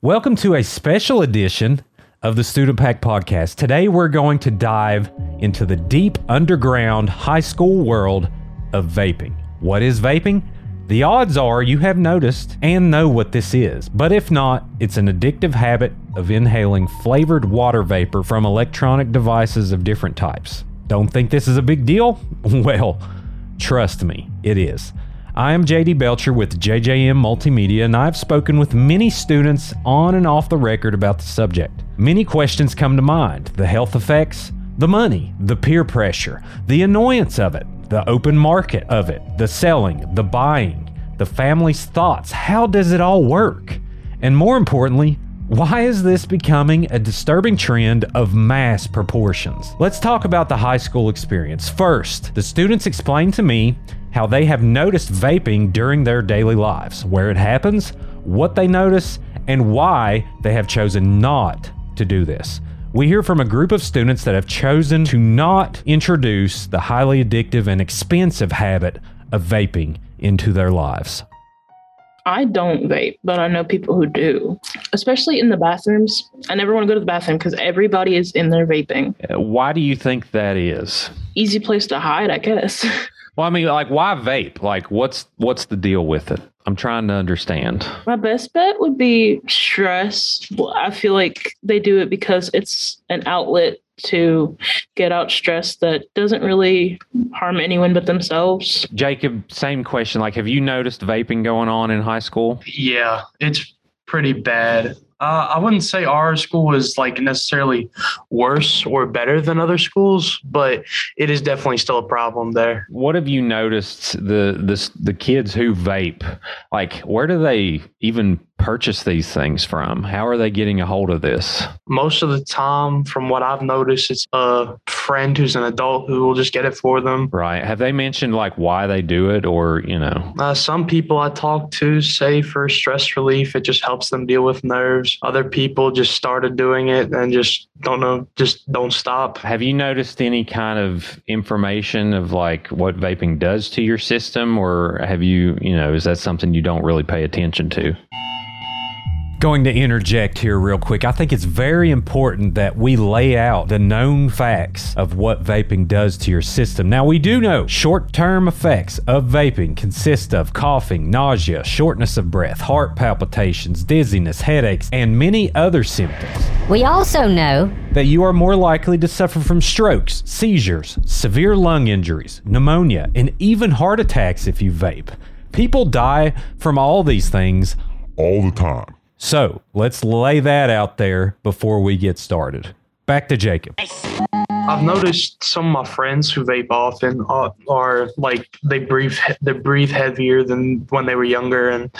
Welcome to a special edition of the Student Pack Podcast. Today, we're going to dive into the deep underground high school world of vaping. What is vaping? The odds are you have noticed and know what this is, but if not, it's an addictive habit of inhaling flavored water vapor from electronic devices of different types. Don't think this is a big deal? Well, trust me, it is. I am JD Belcher with JJM Multimedia, and I've spoken with many students on and off the record about the subject. Many questions come to mind the health effects, the money, the peer pressure, the annoyance of it, the open market of it, the selling, the buying, the family's thoughts. How does it all work? And more importantly, why is this becoming a disturbing trend of mass proportions? Let's talk about the high school experience. First, the students explained to me how they have noticed vaping during their daily lives, where it happens, what they notice, and why they have chosen not to do this. We hear from a group of students that have chosen to not introduce the highly addictive and expensive habit of vaping into their lives. I don't vape, but I know people who do, especially in the bathrooms. I never want to go to the bathroom because everybody is in there vaping. Why do you think that is? Easy place to hide, I guess. Well, I mean, like, why vape? Like, what's what's the deal with it? I'm trying to understand. My best bet would be stress. Well, I feel like they do it because it's an outlet to get out stress that doesn't really harm anyone but themselves. Jacob, same question. Like, have you noticed vaping going on in high school? Yeah, it's pretty bad. Uh, I wouldn't say our school is like necessarily worse or better than other schools, but it is definitely still a problem there. What have you noticed the the the kids who vape? Like, where do they even purchase these things from? How are they getting a hold of this? Most of the time, from what I've noticed, it's a friend who's an adult who will just get it for them. Right? Have they mentioned like why they do it, or you know? Uh, some people I talk to say for stress relief, it just helps them deal with nerves. Other people just started doing it and just don't know, just don't stop. Have you noticed any kind of information of like what vaping does to your system, or have you, you know, is that something you don't really pay attention to? Going to interject here real quick. I think it's very important that we lay out the known facts of what vaping does to your system. Now, we do know short term effects of vaping consist of coughing, nausea, shortness of breath, heart palpitations, dizziness, headaches, and many other symptoms. We also know that you are more likely to suffer from strokes, seizures, severe lung injuries, pneumonia, and even heart attacks if you vape. People die from all these things all the time. So let's lay that out there before we get started. Back to Jacob. I've noticed some of my friends who vape often are, are like they breathe they breathe heavier than when they were younger and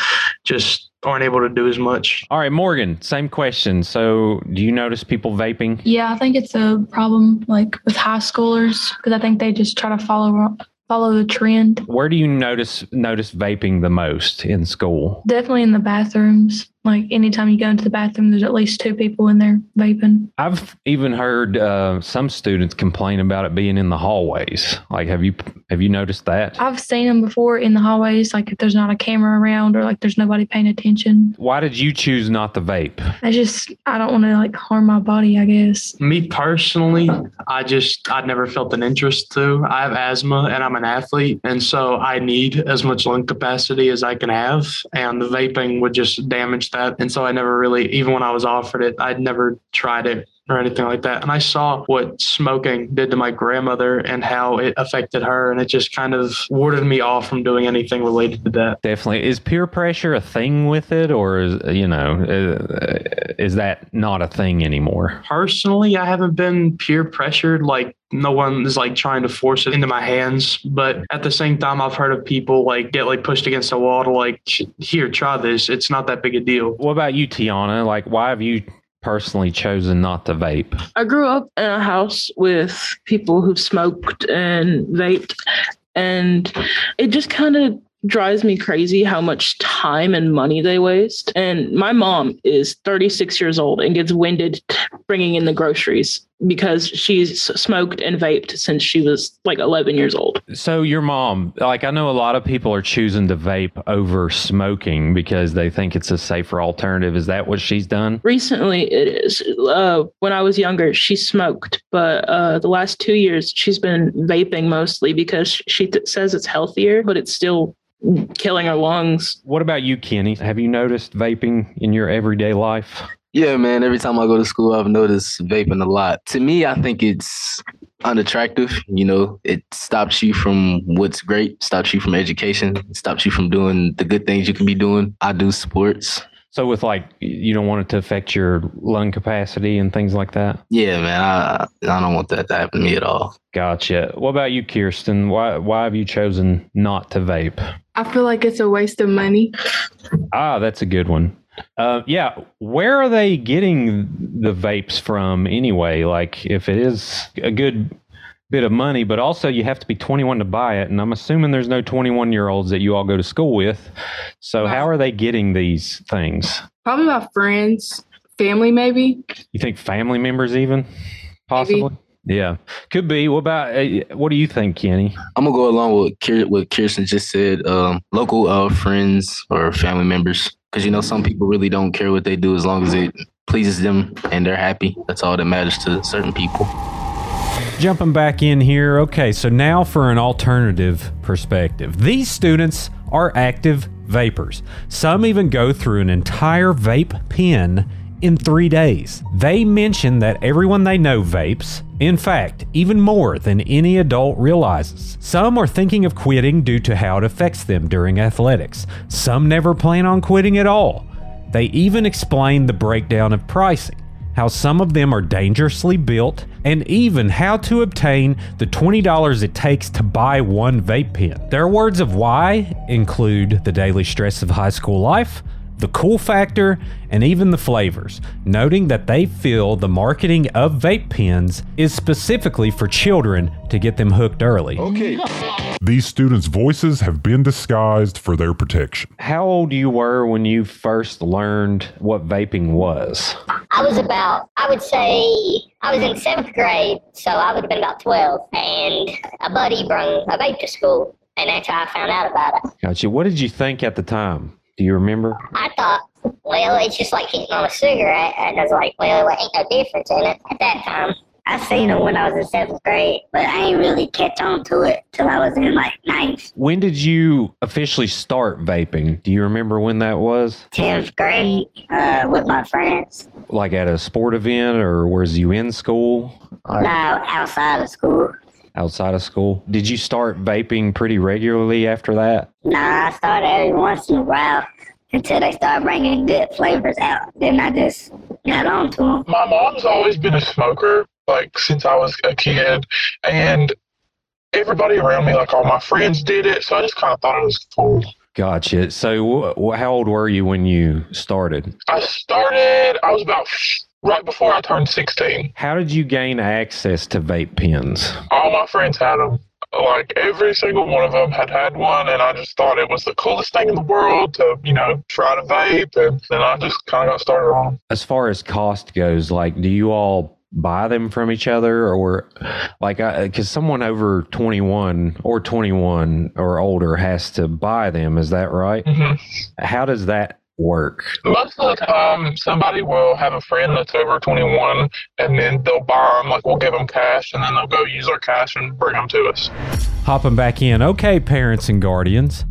just aren't able to do as much. All right, Morgan, same question. So, do you notice people vaping? Yeah, I think it's a problem like with high schoolers because I think they just try to follow follow the trend. Where do you notice notice vaping the most in school? Definitely in the bathrooms. Like anytime you go into the bathroom, there's at least two people in there vaping. I've even heard uh, some students complain about it being in the hallways. Like, have you have you noticed that? I've seen them before in the hallways, like if there's not a camera around or like there's nobody paying attention. Why did you choose not to vape? I just I don't want to like harm my body. I guess. Me personally, I just I never felt an interest to. I have asthma and I'm an athlete, and so I need as much lung capacity as I can have, and the vaping would just damage that. And so I never really, even when I was offered it, I'd never tried it or anything like that. And I saw what smoking did to my grandmother and how it affected her. And it just kind of warded me off from doing anything related to that. Definitely. Is peer pressure a thing with it, or is, you know, uh, is that not a thing anymore? Personally, I haven't been peer pressured like no one is like trying to force it into my hands but at the same time i've heard of people like get like pushed against a wall to like here try this it's not that big a deal what about you tiana like why have you personally chosen not to vape I grew up in a house with people who smoked and vaped, and it just kind of drives me crazy how much time and money they waste. And my mom is 36 years old and gets winded bringing in the groceries because she's smoked and vaped since she was like 11 years old. So your mom, like I know a lot of people are choosing to vape over smoking because they think it's a safer alternative. Is that what she's done? Recently, it is. Uh, when I was younger, she smoked, but uh, the last two years, she's been vaping mostly because she th- says it's healthier, but it's still killing her lungs. What about you, Kenny? Have you noticed vaping in your everyday life? Yeah, man. Every time I go to school, I've noticed vaping a lot. To me, I think it's unattractive. You know, it stops you from what's great, stops you from education, stops you from doing the good things you can be doing. I do sports. So with like you don't want it to affect your lung capacity and things like that. Yeah, man. I I don't want that to happen to me at all. Gotcha. What about you, Kirsten? Why why have you chosen not to vape? I feel like it's a waste of money. Ah, that's a good one. Uh, yeah, where are they getting the vapes from anyway? Like, if it is a good bit of money, but also you have to be 21 to buy it, and I'm assuming there's no 21 year olds that you all go to school with. So, how are they getting these things? Probably my friends, family, maybe. You think family members even possibly? Yeah, could be. What about uh, what do you think, Kenny? I'm gonna go along with Kier- what Kirsten just said. Um, local uh, friends or family members, because you know some people really don't care what they do as long as it pleases them and they're happy. That's all that matters to certain people. Jumping back in here. Okay, so now for an alternative perspective. These students are active vapers. Some even go through an entire vape pen in three days. They mention that everyone they know vapes. In fact, even more than any adult realizes. Some are thinking of quitting due to how it affects them during athletics. Some never plan on quitting at all. They even explain the breakdown of pricing how some of them are dangerously built, and even how to obtain the $20 it takes to buy one vape pen. Their words of why include the daily stress of high school life, the cool factor, and even the flavors, noting that they feel the marketing of vape pens is specifically for children to get them hooked early. Okay. These students' voices have been disguised for their protection. How old you were when you first learned what vaping was? I was about, I would say, I was in seventh grade, so I would have been about 12. And a buddy brought a vape to school, and that's how I found out about it. Gotcha. What did you think at the time? Do you remember? I thought, well, it's just like hitting on a cigarette. And I was like, well, there ain't no difference in it at that time. I seen them when I was in seventh grade, but I ain't really catch on to it till I was in like ninth, When did you officially start vaping? Do you remember when that was? tenth grade uh, with my friends. Like at a sport event or was you in school or No, outside of school. Outside of school? Did you start vaping pretty regularly after that? Nah, I started every once in a while until they started bringing good flavors out. Then I just got on to them. my mom's always been a smoker, like since I was a kid, and everybody around me, like all my friends, did it. So I just kind of thought it was cool. Gotcha. So, wh- wh- how old were you when you started? I started. I was about right before I turned 16. How did you gain access to vape pens? All my friends had them. Like every single one of them had had one, and I just thought it was the coolest thing in the world to, you know, try to vape. And then I just kind of got started on. As far as cost goes, like, do you all buy them from each other or like because someone over 21 or 21 or older has to buy them is that right hmm how does that work. Most of the time, somebody will have a friend that's over 21, and then they'll buy them. Like we'll give them cash, and then they'll go use our cash and bring them to us. hopping back in. Okay parents and guardians.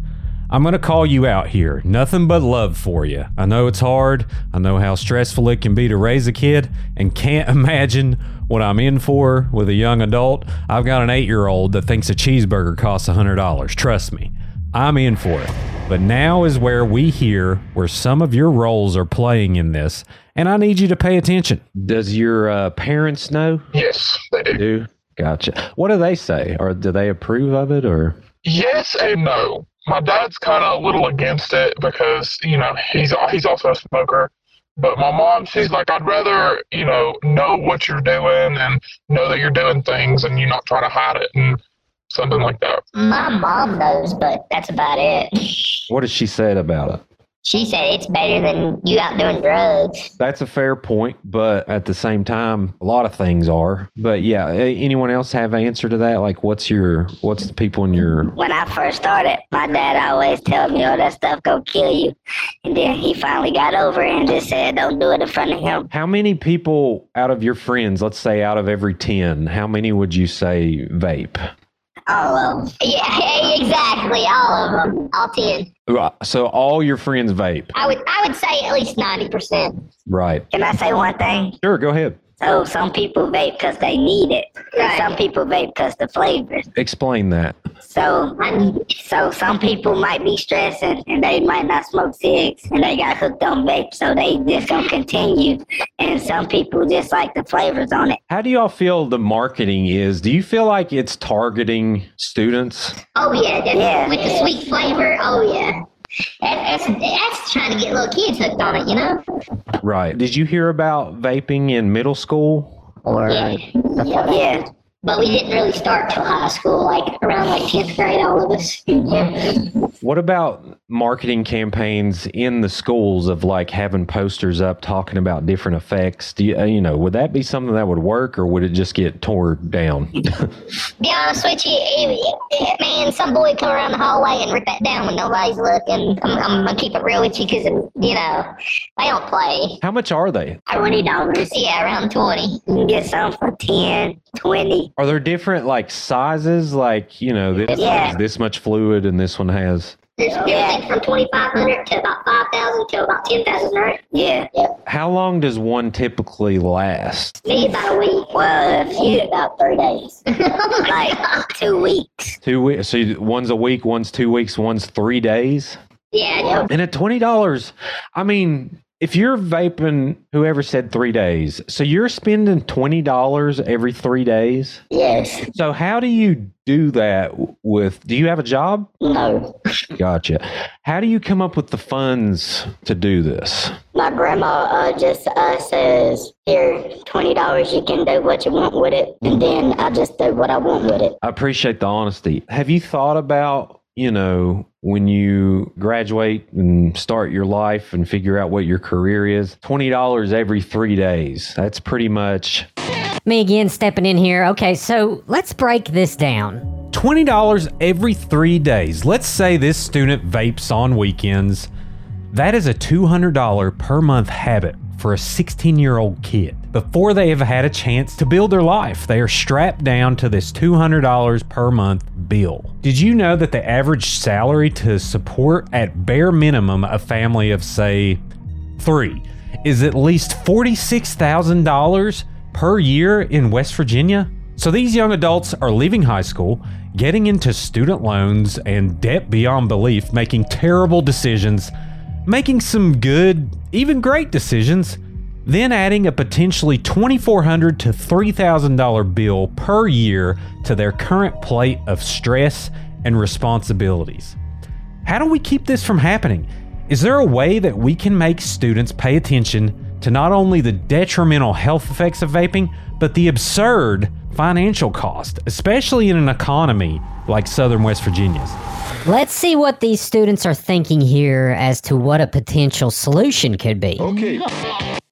I'm going to call you out here. Nothing but love for you i know it's hard. I know how stressful it can be to raise a kid and can't imagine what i'm in for with a young adult. I've got an eight year old that thinks a cheeseburger costs $100 trust me i'm in for it but now is where we hear where some of your roles are playing in this and i need you to pay attention does your uh, parents know Yes, they do. do gotcha what do they say or do they approve of it or Yes and no. My dad's kind of a little against it because you know he's he's also a smoker. But my mom, she's like, I'd rather you know know what you're doing and know that you're doing things, and you not try to hide it and something like that. My mom knows, but that's about it. What has she said about it? she said it's better than you out doing drugs. That's a fair point, but at the same time, a lot of things are. But yeah, a- anyone else have answer to that? Like, what's your what's the people in your When I first started, my dad always tell me, "Oh, that stuff go kill you," and then he finally got over it and just said, "Don't do it in front of him." how many people out of your friends, let's say out of every ten, how many would you say vape? All of them. Yeah, exactly. All of them. All ten. Right, So all your friends vape, I would. I would say at least ninety percent. right? Can I say one thing? Sure, go ahead. So some people vape because they need it. And some people vape because the flavor. Explain that. So, so some people might be stressing and they might not smoke cigs and they got hooked on vape, so they just gonna continue. And some people just like the flavors on it. How do y'all feel the marketing is? Do you feel like it's targeting students? Oh yeah, yeah. With the sweet flavor. Oh yeah. That, that's that's trying to get little kids hooked on it, you know. Right. Did you hear about vaping in middle school? Or yeah, yeah. But we didn't really start till high school, like around like tenth grade, all of us. What about marketing campaigns in the schools of like having posters up talking about different effects? Do you, uh, you know, would that be something that would work or would it just get tore down? be honest with you, it- it- man, some boy come around the hallway and rip that down when nobody's looking. I'm, I'm gonna keep it real with you because you know they don't play. How much are they? Twenty dollars, yeah, around twenty. You can get some for 10, 20. Are there different like sizes? Like, you know, this Yeah. has this much fluid and this one has. There's everything from twenty five hundred to about five thousand to about ten thousand, right? Yeah, yeah. How long does one typically last? Me about a week. Well, if you about three days, like two weeks. Two weeks. So one's a week, one's two weeks, one's three days. Yeah, yeah. And at twenty dollars, I mean, if you're vaping, whoever said three days, so you're spending twenty dollars every three days. Yes. So how do you do that with? Do you have a job? No. Gotcha. How do you come up with the funds to do this? My grandma uh, just uh, says, "Here, twenty dollars. You can do what you want with it." And then I just do what I want with it. I appreciate the honesty. Have you thought about, you know, when you graduate and start your life and figure out what your career is? $20 every three days. That's pretty much Me again stepping in here. Okay, so let's break this down. $20 every three days. Let's say this student vapes on weekends. That is a $200 per month habit for a 16 year old kid. Before they have had a chance to build their life, they are strapped down to this $200 per month bill. Did you know that the average salary to support at bare minimum a family of, say, three is at least $46,000 per year in West Virginia? So these young adults are leaving high school, getting into student loans and debt beyond belief, making terrible decisions, making some good, even great decisions, then adding a potentially 2,400 to $3,000 bill per year to their current plate of stress and responsibilities. How do we keep this from happening? Is there a way that we can make students pay attention to not only the detrimental health effects of vaping, but the absurd financial cost, especially in an economy like Southern West Virginia's? Let's see what these students are thinking here as to what a potential solution could be. Okay.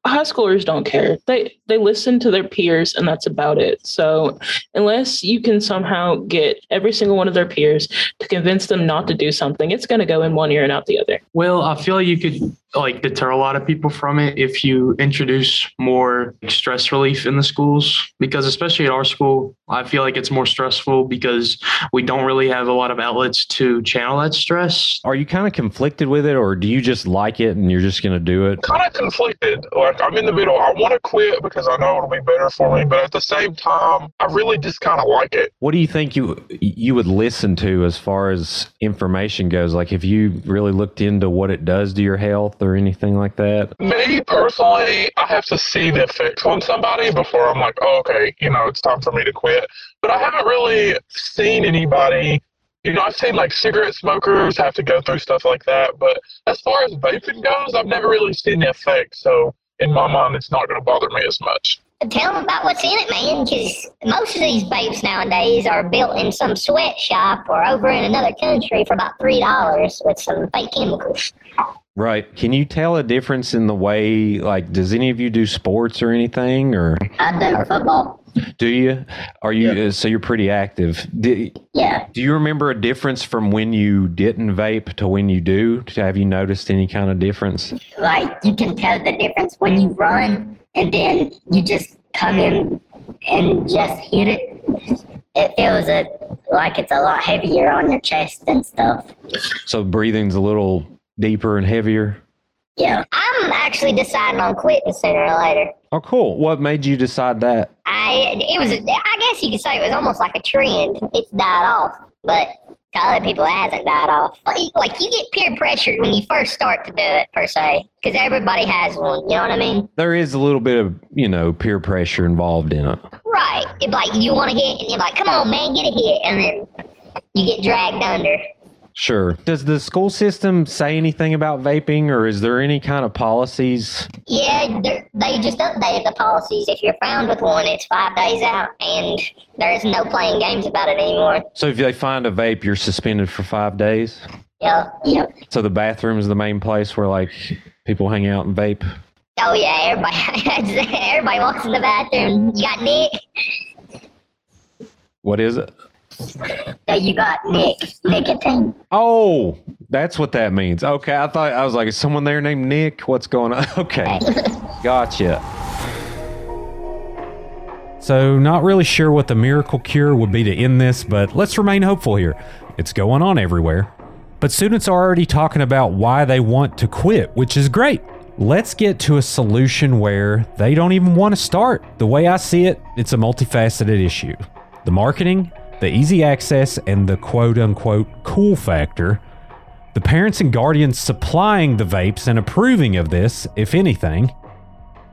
High schoolers don't care. They they listen to their peers and that's about it. So unless you can somehow get every single one of their peers to convince them not to do something, it's going to go in one ear and out the other. Well, I feel you could like deter a lot of people from it if you introduce more stress relief in the schools because especially at our school, I feel like it's more stressful because we don't really have a lot of outlets to channel that stress. Are you kind of conflicted with it, or do you just like it and you're just going to do it? kind of conflicted. Like I'm in the middle. I want to quit because I know it'll be better for me, but at the same time, I really just kind of like it. What do you think you you would listen to as far as information goes? Like if you really looked into what it does to your health or anything like that? Me personally, I have to see the effects on somebody before I'm like, oh, okay, you know, it's time for me to quit. But I haven't really seen anybody. You know, I've seen like cigarette smokers have to go through stuff like that. But as far as vaping goes, I've never really seen the effects. So in my mind, it's not going to bother me as much. Tell them about what's in it, man, because most of these vapes nowadays are built in some sweatshop or over in another country for about three dollars with some fake chemicals. Right. Can you tell a difference in the way, like, does any of you do sports or anything, or I do football. do you? Are you? uh, So you're pretty active. Do, Yeah. do you remember a difference from when you didn't vape to when you do? Have you noticed any kind of difference? Like you can tell the difference when you run and then you just come in and just hit it. It feels a, like it's a lot heavier on your chest and stuff. So breathing's a little deeper and heavier. Yeah. I'm actually deciding on quitting sooner or later. Oh, cool. What made you decide that? I it was I guess you could say it was almost like a trend. It's died off, but to other people it hasn't died off. Like, you get peer pressured when you first start to do it per se, because everybody has one. You know what I mean? There is a little bit of, you know, peer pressure involved in it. Right. It's like you want to hit, and you're like, "Come on, man, get a hit," and then you get dragged under. Sure. Does the school system say anything about vaping, or is there any kind of policies? Yeah, they're- just updated the policies. If you're found with one, it's five days out, and there's no playing games about it anymore. So if they find a vape, you're suspended for five days. Yeah, yeah. So the bathroom is the main place where like people hang out and vape. Oh yeah, everybody, everybody walks in the bathroom. You got Nick. What is it? Yeah, you got Nick. Nicotine. Oh, that's what that means. Okay, I thought I was like, is someone there named Nick? What's going on? Okay, gotcha. So, not really sure what the miracle cure would be to end this, but let's remain hopeful here. It's going on everywhere. But students are already talking about why they want to quit, which is great. Let's get to a solution where they don't even want to start. The way I see it, it's a multifaceted issue. The marketing, the easy access, and the quote unquote cool factor. The parents and guardians supplying the vapes and approving of this, if anything.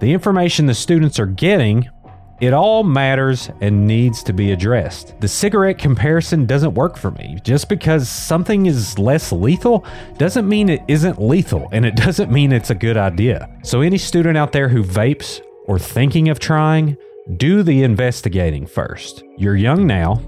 The information the students are getting, it all matters and needs to be addressed. The cigarette comparison doesn't work for me. Just because something is less lethal doesn't mean it isn't lethal, and it doesn't mean it's a good idea. So, any student out there who vapes or thinking of trying, do the investigating first. You're young now.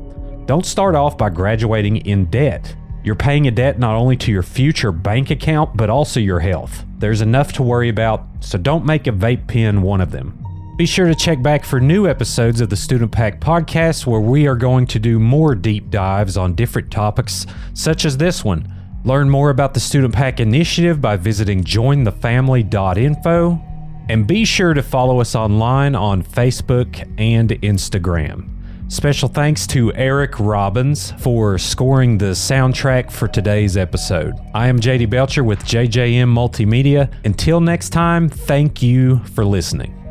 Don't start off by graduating in debt. You're paying a debt not only to your future bank account, but also your health. There's enough to worry about, so don't make a vape pen one of them. Be sure to check back for new episodes of the Student Pack podcast, where we are going to do more deep dives on different topics, such as this one. Learn more about the Student Pack initiative by visiting jointhefamily.info. And be sure to follow us online on Facebook and Instagram. Special thanks to Eric Robbins for scoring the soundtrack for today's episode. I am JD Belcher with JJM Multimedia. Until next time, thank you for listening.